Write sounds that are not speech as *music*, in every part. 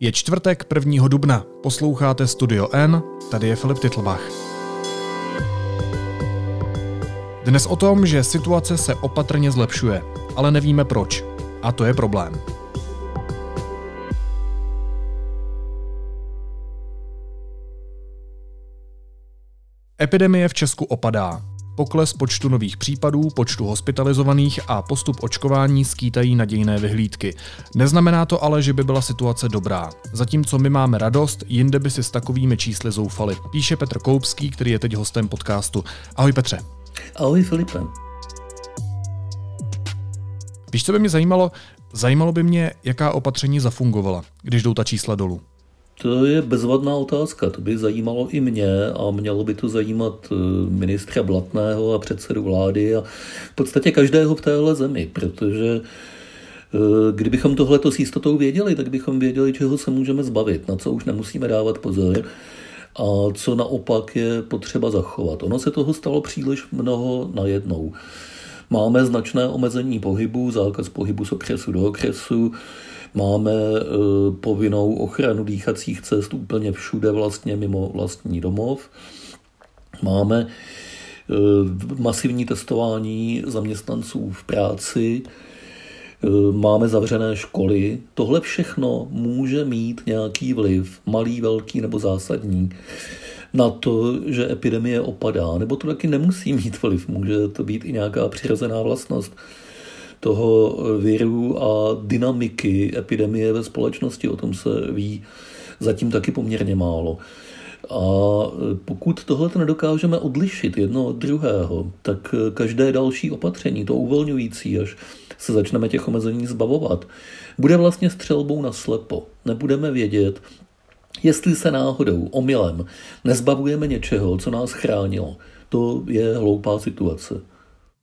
Je čtvrtek 1. dubna. Posloucháte Studio N, tady je Filip Titlbach. Dnes o tom, že situace se opatrně zlepšuje, ale nevíme proč. A to je problém. Epidemie v Česku opadá. Pokles počtu nových případů, počtu hospitalizovaných a postup očkování skýtají nadějné vyhlídky. Neznamená to ale, že by byla situace dobrá. Zatímco my máme radost, jinde by si s takovými čísly zoufali. Píše Petr Koupský, který je teď hostem podcastu. Ahoj Petře. Ahoj Filipe. Víš, co by mě zajímalo? Zajímalo by mě, jaká opatření zafungovala, když jdou ta čísla dolů. To je bezvadná otázka, to by zajímalo i mě a mělo by to zajímat eh, ministra Blatného a předsedu vlády a v podstatě každého v téhle zemi, protože eh, kdybychom tohleto s jistotou věděli, tak bychom věděli, čeho se můžeme zbavit, na co už nemusíme dávat pozor a co naopak je potřeba zachovat. Ono se toho stalo příliš mnoho najednou. Máme značné omezení pohybu, zákaz pohybu z okresu do okresu, Máme e, povinnou ochranu dýchacích cest úplně všude vlastně mimo vlastní domov. Máme e, masivní testování zaměstnanců v práci, e, máme zavřené školy. Tohle všechno může mít nějaký vliv, malý, velký nebo zásadní, na to, že epidemie opadá. Nebo to taky nemusí mít vliv, může to být i nějaká přirozená vlastnost toho viru a dynamiky epidemie ve společnosti. O tom se ví zatím taky poměrně málo. A pokud tohle nedokážeme odlišit jedno od druhého, tak každé další opatření, to uvolňující, až se začneme těch omezení zbavovat, bude vlastně střelbou na slepo. Nebudeme vědět, jestli se náhodou, omylem, nezbavujeme něčeho, co nás chránilo. To je hloupá situace.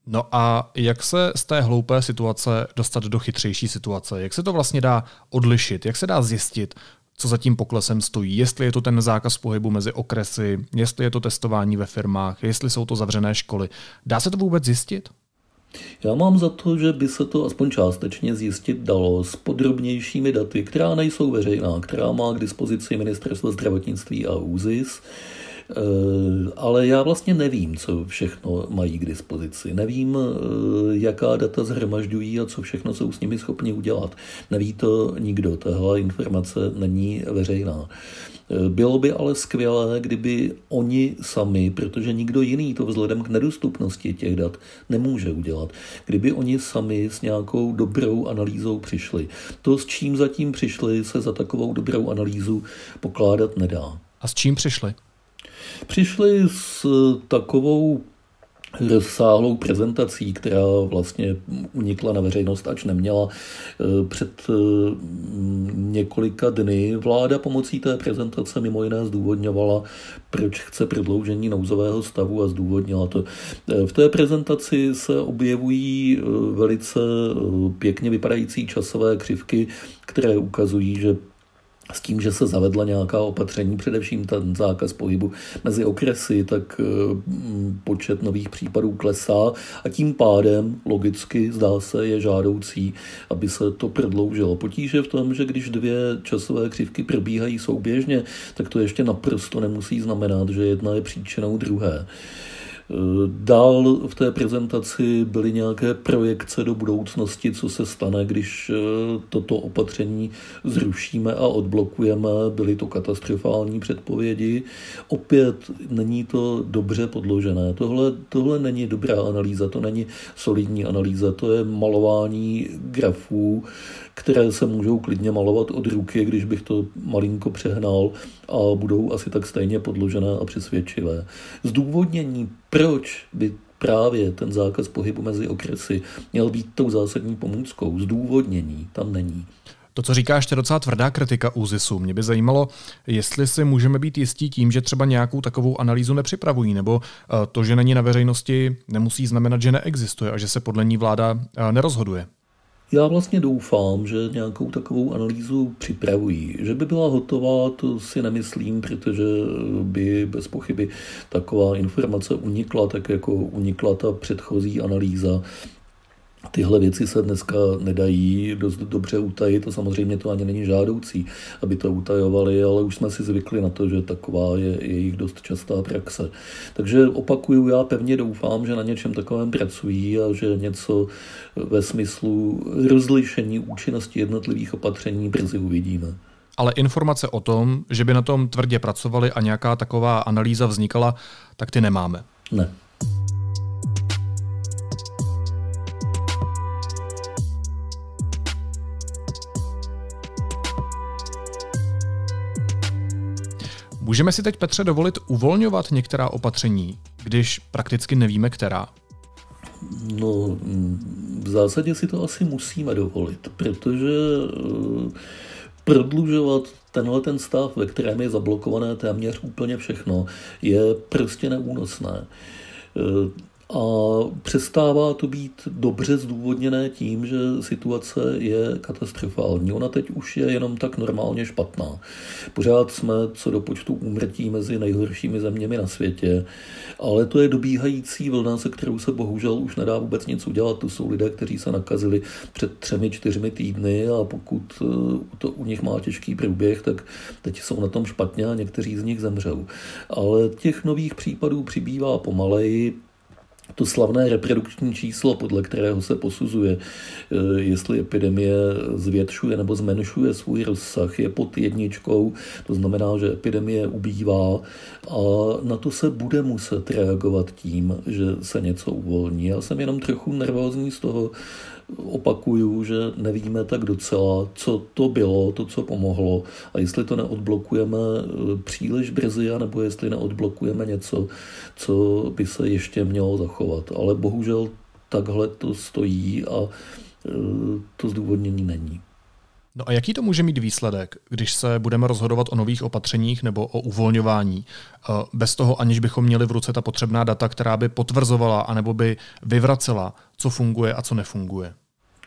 No a jak se z té hloupé situace dostat do chytřejší situace? Jak se to vlastně dá odlišit? Jak se dá zjistit, co za tím poklesem stojí? Jestli je to ten zákaz pohybu mezi okresy, jestli je to testování ve firmách, jestli jsou to zavřené školy. Dá se to vůbec zjistit? Já mám za to, že by se to aspoň částečně zjistit dalo s podrobnějšími daty, která nejsou veřejná, která má k dispozici Ministerstvo zdravotnictví a ÚZIS ale já vlastně nevím, co všechno mají k dispozici. Nevím, eh, jaká data zhromažďují a co všechno jsou s nimi schopni udělat. Neví to nikdo, tahle informace není veřejná. Eh, bylo by ale skvělé, kdyby oni sami, protože nikdo jiný to vzhledem k nedostupnosti těch dat nemůže udělat, kdyby oni sami s nějakou dobrou analýzou přišli. To, s čím zatím přišli, se za takovou dobrou analýzu pokládat nedá. A s čím přišli? Přišli s takovou rozsáhlou prezentací, která vlastně unikla na veřejnost, ač neměla. E, před e, několika dny vláda pomocí té prezentace mimo jiné zdůvodňovala, proč chce prodloužení nouzového stavu a zdůvodnila to. V té prezentaci se objevují velice pěkně vypadající časové křivky, které ukazují, že s tím, že se zavedla nějaká opatření, především ten zákaz pohybu mezi okresy, tak eh, počet nových případů klesá a tím pádem logicky zdá se je žádoucí, aby se to prodloužilo. Potíže v tom, že když dvě časové křivky probíhají souběžně, tak to ještě naprosto nemusí znamenat, že jedna je příčinou druhé. Dál v té prezentaci byly nějaké projekce do budoucnosti, co se stane, když eh, toto opatření zrušíme a odblokujeme. Byly to katastrofální předpovědi. Opět není to dobře podložené. Tohle, tohle není dobrá analýza, to není solidní analýza, to je malování grafů, které se můžou klidně malovat od ruky, když bych to malinko přehnal a budou asi tak stejně podložené a přesvědčivé. Zdůvodnění, proč by právě ten zákaz pohybu mezi okresy měl být tou zásadní pomůckou. Zdůvodnění tam není. To, co říkáš, je docela tvrdá kritika ÚZISu. Mě by zajímalo, jestli si můžeme být jistí tím, že třeba nějakou takovou analýzu nepřipravují, nebo eh, to, že není na veřejnosti, nemusí znamenat, že neexistuje a že se podle ní vláda eh, nerozhoduje. Já vlastně doufám, že nějakou takovou analýzu připravují. Že by byla hotová, to si nemyslím, protože by bez pochyby taková informace unikla, tak jako unikla ta předchozí analýza. Tyhle věci se dneska nedají dost dobře utajit a samozřejmě to ani není žádoucí, aby to utajovali, ale už jsme si zvykli na to, že taková je jejich dost častá praxe. Takže opakuju, já pevně doufám, že na něčem takovém pracují a že něco ve smyslu rozlišení účinnosti jednotlivých opatření brzy uvidíme. Ale informace o tom, že by na tom tvrdě pracovali a nějaká taková analýza vznikala, tak ty nemáme. Ne. Můžeme si teď, Petře, dovolit uvolňovat některá opatření, když prakticky nevíme, která? No, v zásadě si to asi musíme dovolit, protože eh, prodlužovat tenhle ten stav, ve kterém je zablokované téměř úplně všechno, je prostě neúnosné. A přestává to být dobře zdůvodněné tím, že situace je katastrofální. Ona teď už je jenom tak normálně špatná. Pořád jsme co do počtu úmrtí mezi nejhoršími zeměmi na světě, ale to je dobíhající vlna, se kterou se bohužel už nedá vůbec nic udělat. To jsou lidé, kteří se nakazili před třemi, čtyřmi týdny a pokud eh, to u nich má těžký průběh, tak teď jsou na tom špatně a někteří z nich zemřou. Ale těch nových případů přibývá pomaleji, to slavné reprodukční číslo, podle kterého se posuzuje, eh, jestli epidemie zvětšuje nebo zmenšuje svůj rozsah, je pod jedničkou, to znamená, že epidemie ubývá a na to se bude muset reagovat tím, že se něco uvolní. Já jsem jenom trochu nervózní z toho, opakuju, že nevíme tak docela, co to bylo, to, co pomohlo a jestli to neodblokujeme eh, příliš brzy, nebo jestli neodblokujeme něco, co by se ještě mělo zachovat. Ale bohužel takhle to stojí a eh, to zdůvodnění není. No a jaký to může mít výsledek, když se budeme rozhodovat o nových opatřeních nebo o uvolňování, eh, bez toho, aniž bychom měli v ruce ta potřebná data, která by potvrzovala anebo by vyvracela, co funguje a co nefunguje?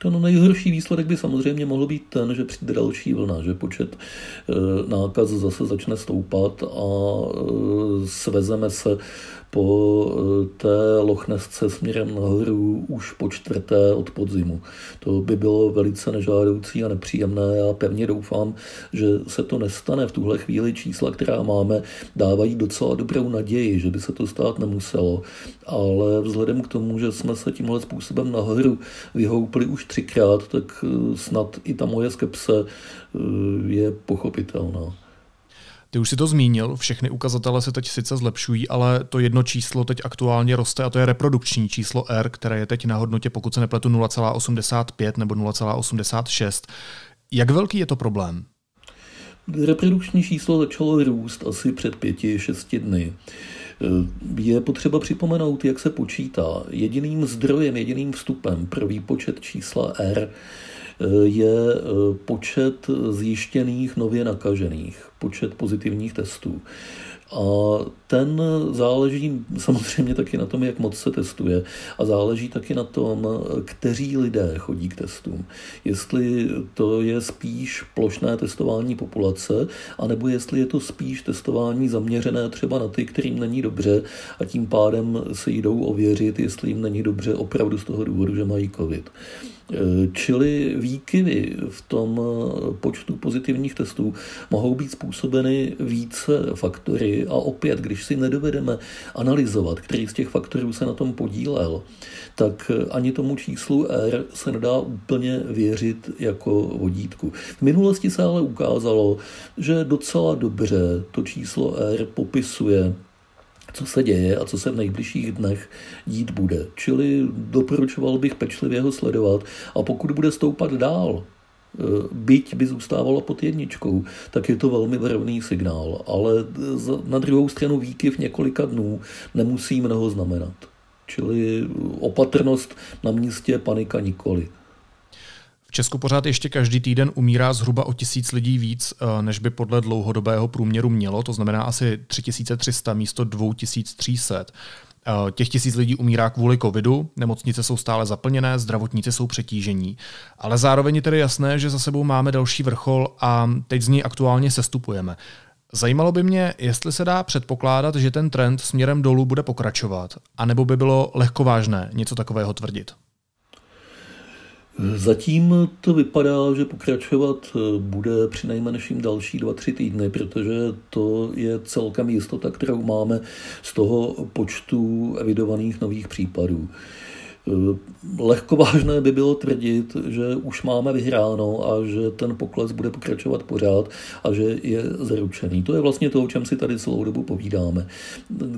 Ten nejhorší výsledek by samozřejmě mohl být ten, že přijde další vlna, že počet eh, nákaz zase začne stoupat a eh, svezeme se po eh, té Lochnesce směrem nahoru už po čtvrté od podzimu. To by bylo velice nežádoucí a nepříjemné. Já pevně doufám, že se to nestane. V tuhle chvíli čísla, která máme, dávají docela dobrou naději, že by se to stát nemuselo. Ale vzhledem k tomu, že jsme se tímhle způsobem nahoru vyhoupli už třikrát, tak eh, snad i ta moje skepse eh, je pochopitelná. Ty už si to zmínil, všechny ukazatele se teď sice zlepšují, ale to jedno číslo teď aktuálně roste a to je reprodukční číslo R, které je teď na hodnotě, pokud se nepletu, 0,85 nebo 0,86. Jak velký je to problém? Reprodukční číslo začalo růst asi před pěti, šesti dny. Je potřeba připomenout, jak se počítá. Jediným zdrojem, jediným vstupem pro výpočet čísla R je počet zjištěných nově nakažených počet pozitivních testů. A ten záleží samozřejmě taky na tom, jak moc se testuje a záleží taky na tom, kteří lidé chodí k testům. Jestli to je spíš plošné testování populace, anebo jestli je to spíš testování zaměřené třeba na ty, kterým není dobře a tím pádem se jdou ověřit, jestli jim není dobře opravdu z toho důvodu, že mají covid. Čili výkyvy v tom počtu pozitivních testů mohou být způsobeny více faktory a opět, když si nedovedeme analyzovat, který z těch faktorů se na tom podílel, tak ani tomu číslu R se nedá úplně věřit jako vodítku. V minulosti se ale ukázalo, že docela dobře to číslo R popisuje co se děje a co se v nejbližších dnech dít bude. Čili doporučoval bych pečlivě ho sledovat a pokud bude stoupat dál, e, byť by zůstávalo pod jedničkou, tak je to velmi varovný signál. Ale na druhou stranu výkyv několika dnů nemusí mnoho znamenat. Čili opatrnost na místě, panika nikoli. Česku pořád ještě každý týden umírá zhruba o tisíc lidí víc, eh, než by podle dlouhodobého průměru mělo, to znamená asi 3300 místo 2300. Eh, těch tisíc lidí umírá kvůli covidu, nemocnice jsou stále zaplněné, zdravotníci jsou přetížení. Ale zároveň je tedy jasné, že za sebou máme další vrchol a teď z ní aktuálně sestupujeme. Zajímalo by mě, jestli se dá předpokládat, že ten trend směrem dolů bude pokračovat, anebo by bylo lehkovážné něco takového tvrdit. Zatím to vypadá, že pokračovat bude při nejmenším další dva, tři týdny, protože to je celkem jistota, kterou máme z toho počtu evidovaných nových případů. Lehkovážné by bylo tvrdit, že už máme vyhráno a že ten pokles bude pokračovat pořád a že je zaručený. To je vlastně to, o čem si tady celou dobu povídáme.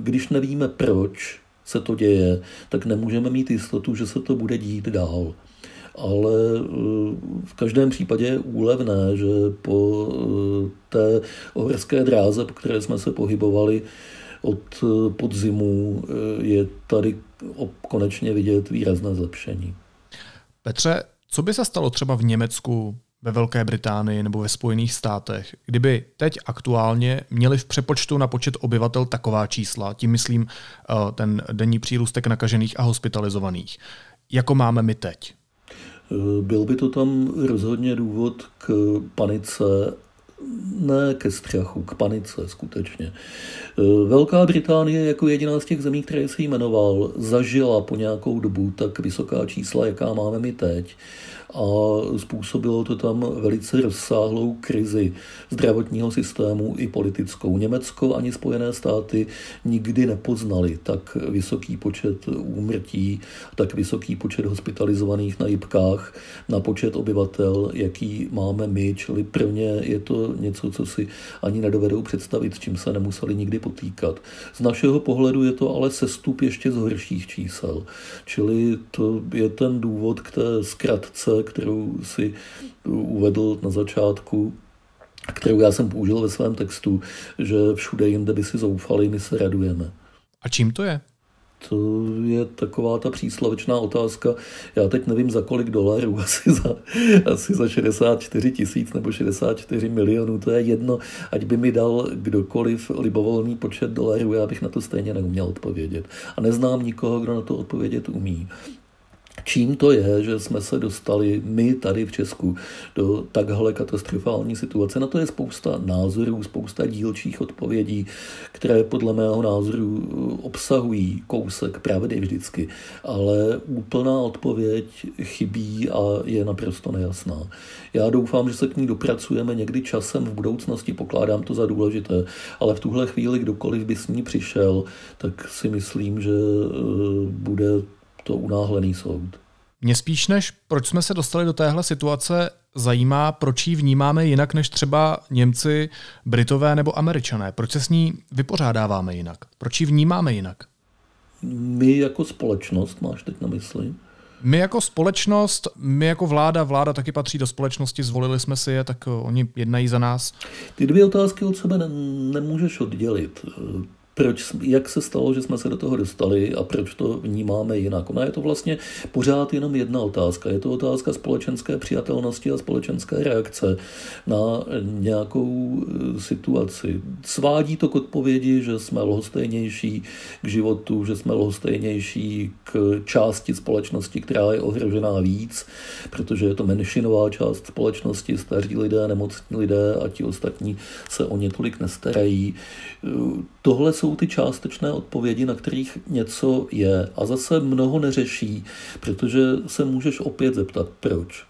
Když nevíme, proč se to děje, tak nemůžeme mít jistotu, že se to bude dít dál ale eh, v každém případě je úlevné, že po eh, té horské dráze, po které jsme se pohybovali od eh, podzimu, je tady konečně vidět výrazné zlepšení. Petře, co by se stalo třeba v Německu, ve Velké Británii nebo ve Spojených státech, kdyby teď aktuálně měli v přepočtu na počet obyvatel taková čísla, tím myslím ten denní přírůstek nakažených a hospitalizovaných, jako máme my teď? Byl by to tam rozhodně důvod k panice, ne ke strachu, k panice skutečně. Velká Británie jako jediná z těch zemí, které si jmenoval, zažila po nějakou dobu tak vysoká čísla, jaká máme my teď a způsobilo to tam velice rozsáhlou krizi zdravotního systému i politickou. Německo ani Spojené státy nikdy nepoznali tak vysoký počet úmrtí, tak vysoký počet hospitalizovaných na jibkách, na počet obyvatel, jaký máme my, čili pro ně je to něco, co si ani nedovedou představit, s čím se nemuseli nikdy potýkat. Z našeho pohledu je to ale sestup ještě z horších čísel, čili to je ten důvod k té zkratce, kterou si uvedl na začátku, kterou já jsem použil ve svém textu, že všude jinde by si zoufali, my se radujeme. A čím to je? To je taková ta příslovečná otázka. Já teď nevím za kolik dolarů, *laughs* asi za, asi za 64 tisíc nebo 64 milionů, to je jedno. Ať by mi dal kdokoliv libovolný počet dolarů, já bych na to stejně neuměl odpovědět. A neznám nikoho, kdo na to odpovědět umí. Čím to je, že jsme se dostali my tady v Česku do takhle katastrofální situace? Na to je spousta názorů, spousta dílčích odpovědí, které podle mého názoru obsahují kousek pravdy vždycky, ale úplná odpověď chybí a je naprosto nejasná. Já doufám, že se k ní dopracujeme někdy časem v budoucnosti, pokládám to za důležité, ale v tuhle chvíli kdokoliv by s ní přišel, tak si myslím, že eh, bude to unáhlený soud. Mě spíš než proč jsme se dostali do téhle situace zajímá, proč ji vnímáme jinak než třeba Němci, Britové nebo Američané. Proč se s ní vypořádáváme jinak? Proč ji vnímáme jinak? My jako společnost, máš teď na mysli? My jako společnost, my jako vláda, vláda taky patří do společnosti, zvolili jsme si je, tak oni jednají za nás. Ty dvě otázky od sebe ne, nemůžeš oddělit proč, jak se stalo, že jsme se do toho dostali a proč to vnímáme jinak. Ona je to vlastně pořád jenom jedna otázka. Je to otázka společenské přijatelnosti a společenské reakce na nějakou e, situaci. Svádí to k odpovědi, že jsme lhostejnější k životu, že jsme lhostejnější k části společnosti, která je ohrožená víc, protože je to menšinová část společnosti, staří lidé, nemocní lidé a ti ostatní se o ně tolik nestarají. E, tohle jsou jsou ty částečné odpovědi, na kterých něco je. A zase mnoho neřeší, protože se můžeš opět zeptat, proč.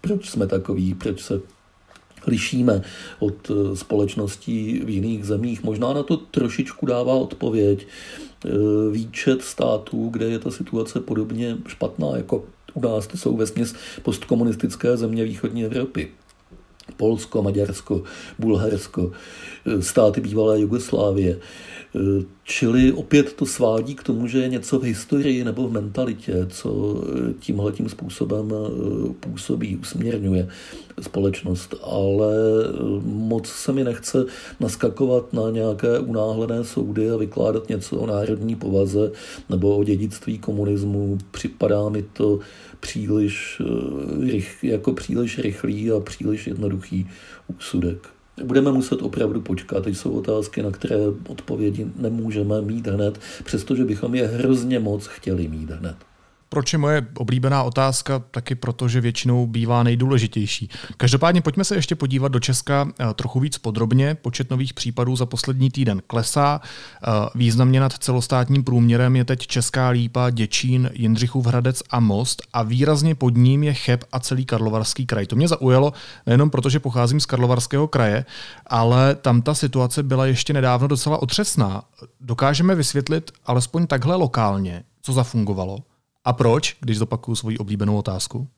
Proč jsme takový, proč se lišíme od eh, společností v jiných zemích. Možná na to trošičku dává odpověď eh, výčet států, kde je ta situace podobně špatná, jako u nás to jsou vesměs postkomunistické země východní Evropy. Polsko, Maďarsko, Bulharsko, eh, státy bývalé Jugoslávie. Čili opět to svádí k tomu, že je něco v historii nebo v mentalitě, co tímhle tím způsobem eh, působí, usměrňuje společnost. Ale eh, moc se mi nechce naskakovat na nějaké unáhlené soudy a vykládat něco o národní povaze nebo o dědictví komunismu. Připadá mi to příliš, eh, jako příliš rychlý a příliš jednoduchý úsudek. Budeme muset opravdu počkat. Teď jsou otázky, na které odpovědi nemůžeme mít hned, přestože bychom je hrozně moc chtěli mít hned. Proč je moje oblíbená otázka, taky proto, že většinou bývá nejdůležitější. Každopádně pojďme se ještě podívat do Česka eh, trochu víc podrobně. Počet nových případů za poslední týden klesá. Eh, významně nad celostátním průměrem je teď Česká Lípa, Děčín, Jindřichův Hradec a Most a výrazně pod ním je Cheb a celý Karlovarský kraj. To mě zaujalo nejenom proto, že pocházím z Karlovarského kraje, ale tam ta situace byla ještě nedávno docela otřesná. Dokážeme vysvětlit alespoň takhle lokálně, co zafungovalo? A proč, když zopakuju svoji oblíbenou otázku?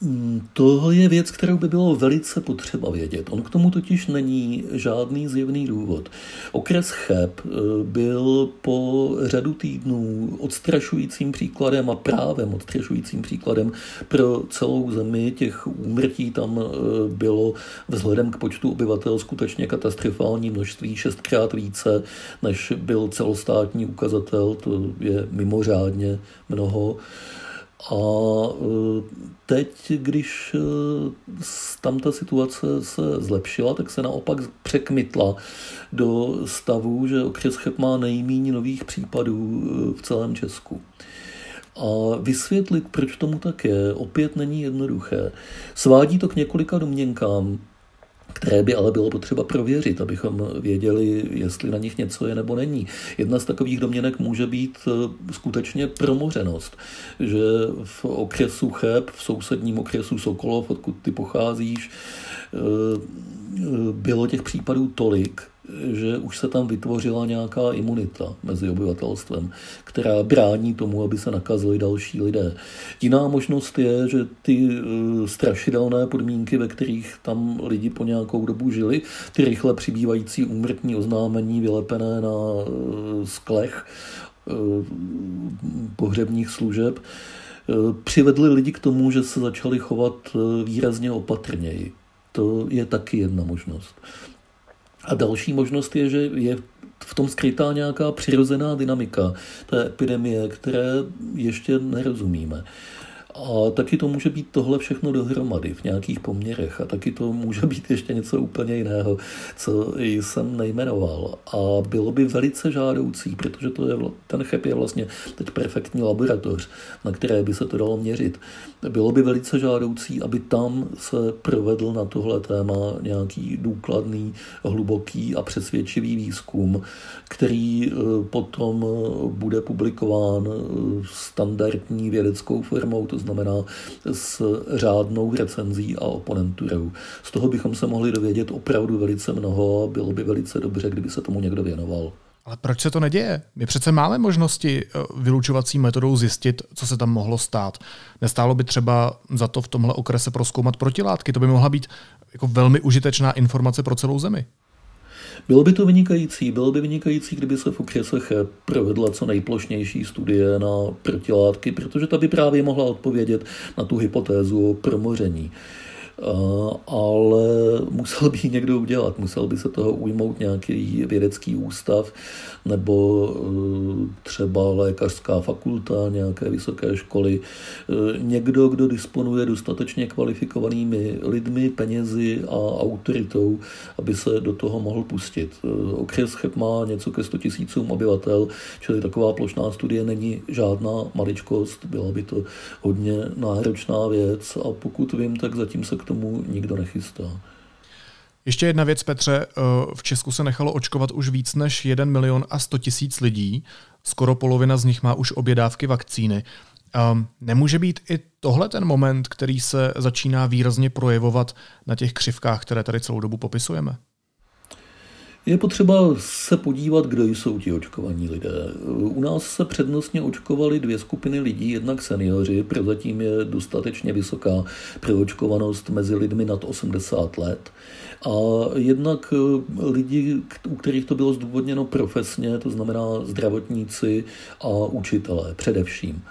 Mm, to je věc, kterou by bylo velice potřeba vědět. On k tomu totiž není žádný zjevný důvod. Okres Cheb eh, byl po řadu týdnů odstrašujícím příkladem a právem odstrašujícím příkladem pro celou zemi. Těch úmrtí tam eh, bylo vzhledem k počtu obyvatel skutečně katastrofální množství, šestkrát více, než byl celostátní ukazatel. To je mimořádně mnoho. A e, teď, když e, tam ta situace se zlepšila, tak se naopak překmitla do stavu, že okres Cheb má nejméně nových případů e, v celém Česku. A vysvětlit, proč tomu tak je, opět není jednoduché. Svádí to k několika domněnkám, které by ale bylo potřeba prověřit, abychom věděli, jestli na nich něco je nebo není. Jedna z takových domněnek může být eh, skutečně promořenost, že v okresu Cheb, v sousedním okresu Sokolov, odkud ty pocházíš, eh, bylo těch případů tolik, že už se tam vytvořila nějaká imunita mezi obyvatelstvem, která brání tomu, aby se nakazili další lidé. Jiná možnost je, že ty eh, strašidelné podmínky, ve kterých tam lidi po nějakou dobu žili, ty rychle přibývající úmrtní oznámení vylepené na eh, sklech eh, pohřebních služeb, přivedly lidi k tomu, že se začali chovat výrazně opatrněji. To je taky jedna možnost. A další možnost je, že je v tom skrytá nějaká přirozená dynamika té epidemie, které ještě nerozumíme. A taky to může být tohle všechno dohromady v nějakých poměrech a taky to může *laughs* být ještě něco úplně jiného, co jsem nejmenoval. A bylo by velice žádoucí, protože to je, ten cheb je vlastně teď perfektní laboratoř, na které by se to dalo měřit. Bylo by velice žádoucí, aby tam se provedl na tohle téma nějaký důkladný, hluboký a přesvědčivý výzkum, který eh, potom bude publikován eh, standardní vědeckou formou, to znamená s řádnou recenzí a oponenturou. Z toho bychom se mohli dovědět opravdu velice mnoho a bylo by velice dobře, kdyby se tomu někdo věnoval. Ale proč se to neděje? My přece máme možnosti eh, vylučovací metodou zjistit, co se tam mohlo stát. Nestálo by třeba za to v tomhle okrese proskoumat protilátky. To by mohla být jako velmi užitečná informace pro celou zemi. Bylo by to vynikající, bylo by vynikající, kdyby se v okresech provedla co nejplošnější studie na protilátky, protože ta by právě mohla odpovědět na tu hypotézu o promoření. Eh, ale musel by někdo udělat, musel by se toho ujmout nějaký vědecký ústav nebo eh, třeba lékařská fakulta nějaké vysoké školy. Eh, někdo, kdo disponuje dostatečně kvalifikovanými lidmi, penězi a autoritou, aby se do toho mohl pustit. Okres Cheb má něco ke 100 tisícům obyvatel, čili taková plošná studie není žádná maličkost, byla by to hodně náročná věc a pokud vím, tak zatím se k tomu nikdo nechystá. Ještě jedna věc, Petře. Eh, v Česku se nechalo očkovat už víc než 1 milion a 100 tisíc lidí. Skoro polovina z nich má už obě dávky vakcíny. Um, nemůže být i tohle ten moment, který se začíná výrazně projevovat na těch křivkách, které tady celou dobu popisujeme? Je potřeba se podívat, kdo jsou ti očkovaní lidé. U nás se přednostně očkovali dvě skupiny lidí, jednak seniori, prozatím je dostatečně vysoká proočkovanost mezi lidmi nad 80 let, a jednak lidi, u kterých to bylo zdůvodněno profesně, to znamená zdravotníci a učitelé především.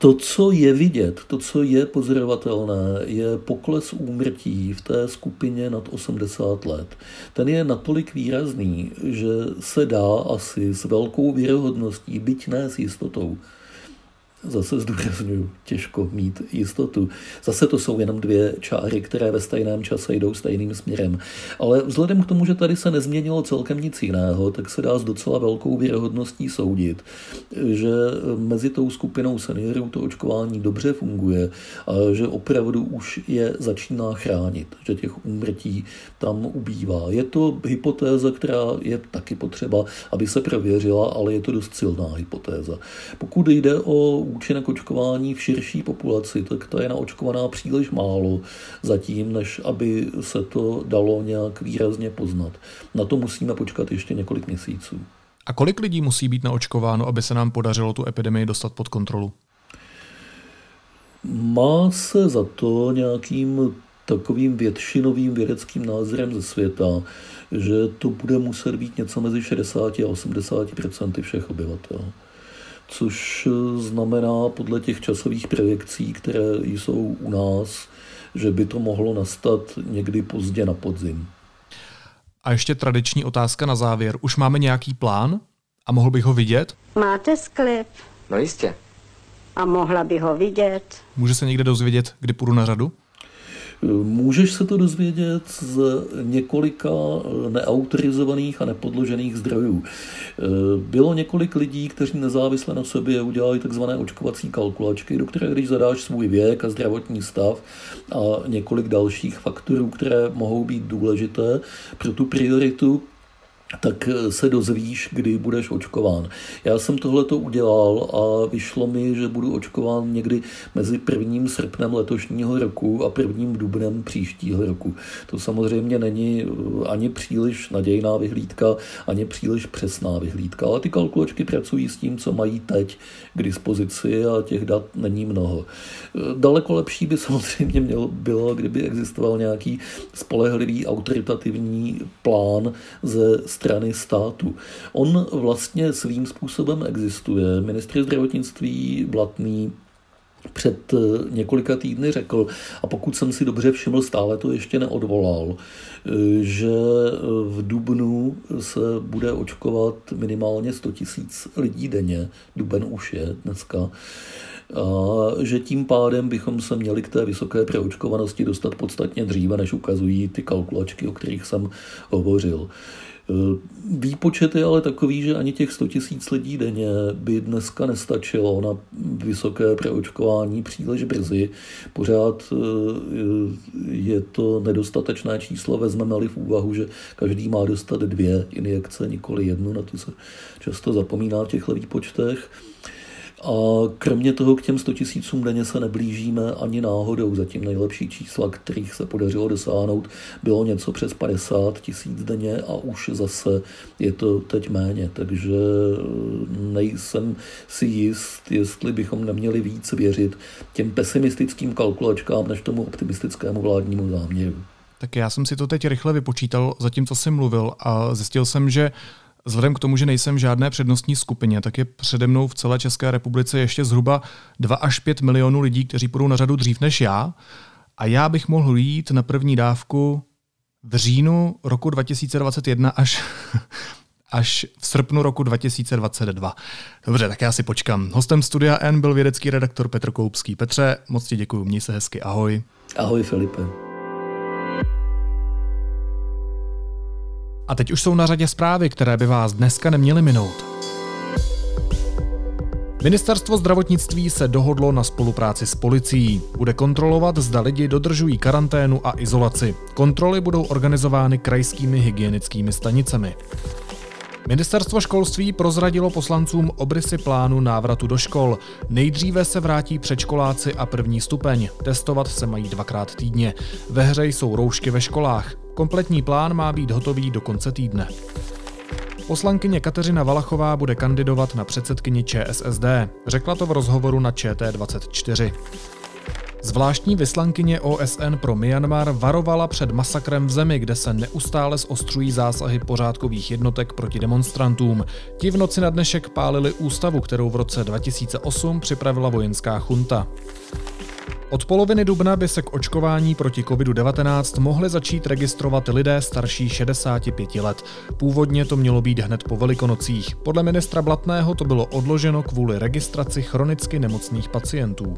To, co je vidět, to, co je pozorovatelné, je pokles úmrtí v té skupině nad 80 let. Ten je natolik výrazný, že se dá asi s velkou věrohodností, byť ne s jistotou, Zase zdůraznuju, těžko mít jistotu. Zase to jsou jenom dvě čáry, které ve stejném čase jdou stejným směrem. Ale vzhledem k tomu, že tady se nezměnilo celkem nic jiného, tak se dá s docela velkou věrohodností soudit, že mezi tou skupinou seniorů to očkování dobře funguje a že opravdu už je začíná chránit, že těch úmrtí tam ubývá. Je to hypotéza, která je taky potřeba, aby se prověřila, ale je to dost silná hypotéza. Pokud jde o účinek očkování v širší populaci, tak ta je naočkovaná příliš málo zatím, než aby se to dalo nějak výrazně poznat. Na to musíme počkat ještě několik měsíců. A kolik lidí musí být naočkováno, aby se nám podařilo tu epidemii dostat pod kontrolu? Má se za to nějakým takovým většinovým vědeckým názorem ze světa, že to bude muset být něco mezi 60 a 80% všech obyvatel což eh, znamená podle těch časových projekcí, které jsou u nás, že by to mohlo nastat někdy pozdě na podzim. A ještě tradiční otázka na závěr. Už máme nějaký plán a mohl bych ho vidět? Máte sklep? No jistě. A mohla by ho vidět? Může se někde dozvědět, kdy půjdu na řadu? Můžeš se to dozvědět z několika neautorizovaných a nepodložených zdrojů. Bylo několik lidí, kteří nezávisle na sobě udělali takzvané očkovací kalkulačky, do které když zadáš svůj věk a zdravotní stav a několik dalších faktorů, které mohou být důležité pro tu prioritu, tak se dozvíš, kdy budeš očkován. Já jsem tohle to udělal a vyšlo mi, že budu očkován někdy mezi 1. srpnem letošního roku a 1. dubnem příštího roku. To samozřejmě není eh, ani příliš nadějná vyhlídka, ani příliš přesná vyhlídka, ale ty kalkulačky pracují s tím, co mají teď k dispozici a těch dat není mnoho. Eh, daleko lepší by *laughs* samozřejmě mělo, bylo, kdyby existoval nějaký spolehlivý autoritativní plán ze strany státu. On vlastně svým způsobem existuje. Ministr zdravotnictví Blatný před eh, několika týdny řekl, a pokud jsem si dobře všiml, stále to ještě neodvolal, eh, že v Dubnu se bude očkovat minimálně 100 tisíc lidí denně. Duben už je dneska. A že tím pádem bychom se měli k té vysoké preočkovanosti dostat podstatně dříve, než ukazují ty kalkulačky, o kterých jsem hovořil. Eh, výpočet je ale takový, že ani těch 100 tisíc lidí denně by dneska nestačilo na vysoké preočkování příliš brzy. Pořád eh, je to nedostatečné číslo, vezmeme-li v úvahu, že každý má dostat dvě injekce, nikoli jednu, na to se často zapomíná v těchto výpočtech. A kromě toho k těm 100 tisícům denně se neblížíme ani náhodou. Zatím nejlepší čísla, kterých se podařilo dosáhnout, bylo něco přes 50 tisíc denně a už zase je to teď méně. Takže nejsem si jist, jestli bychom neměli víc věřit těm pesimistickým kalkulačkám než tomu optimistickému vládnímu záměru. Tak já jsem si to teď rychle vypočítal, zatímco jsem mluvil a zjistil jsem, že Vzhledem k tomu, že nejsem v žádné přednostní skupině, tak je přede mnou v celé České republice ještě zhruba 2 až 5 milionů lidí, kteří půjdou na řadu dřív než já. A já bych mohl jít na první dávku v říjnu roku 2021 až, *laughs* až v srpnu roku 2022. Dobře, tak já si počkám. Hostem Studia N byl vědecký redaktor Petr Koupský. Petře, moc ti děkuji, měj se hezky, ahoj. Ahoj Filipe. A teď už jsou na řadě zprávy, které by vás dneska neměly minout. Ministerstvo zdravotnictví se dohodlo na spolupráci s policií. Bude kontrolovat, zda lidi dodržují karanténu a izolaci. Kontroly budou organizovány krajskými hygienickými stanicemi. Ministerstvo školství prozradilo poslancům obrysy plánu návratu do škol. Nejdříve se vrátí předškoláci a první stupeň. Testovat se mají dvakrát týdně. Ve hře jsou roušky ve školách. Kompletní plán má být hotový do konce týdne. Poslankyně Kateřina Valachová bude kandidovat na předsedkyni ČSSD. Řekla to v rozhovoru na ČT24. Zvláštní vyslankyně OSN pro Myanmar varovala před masakrem v zemi, kde se neustále zostřují zásahy pořádkových jednotek proti demonstrantům. Ti v noci na dnešek pálili ústavu, kterou v roce 2008 připravila vojenská chunta. Od poloviny dubna by se k očkování proti COVID-19 mohli začít registrovat lidé starší 65 let. Původně to mělo být hned po velikonocích. Podle ministra Blatného to bylo odloženo kvůli registraci chronicky nemocných pacientů.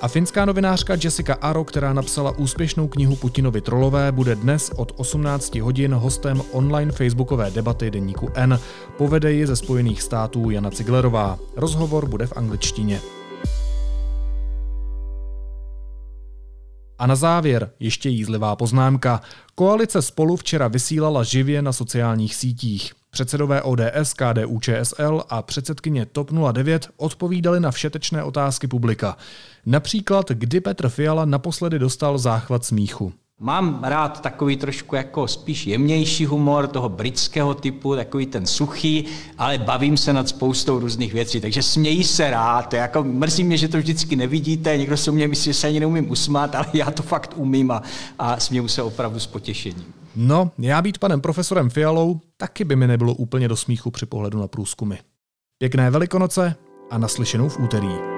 A finská novinářka Jessica Aro, která napsala úspěšnou knihu Putinovi trolové, bude dnes od 18 hodin hostem online facebookové debaty deníku N. Povede ji ze Spojených států Jana Ciglerová. Rozhovor bude v angličtině. A na závěr ještě jízlivá poznámka. Koalice spolu včera vysílala živě na sociálních sítích. Předsedové ODS, KDU, ČSL a předsedkyně TOP 09 odpovídali na všetečné otázky publika. Například, kdy Petr Fiala naposledy dostal záchvat smíchu. Mám rád takový trošku jako spíš jemnější humor toho britského typu, takový ten suchý, ale bavím se nad spoustou různých věcí, takže smějí se rád. Jako mrzí mě, že to vždycky nevidíte, někdo se mě myslí, že se ani neumím usmát, ale já to fakt umím a, a směju se opravdu s potěšením. No, já být panem profesorem Fialou taky by mi nebylo úplně do smíchu při pohledu na průzkumy. Pěkné velikonoce a naslyšenou v úterý.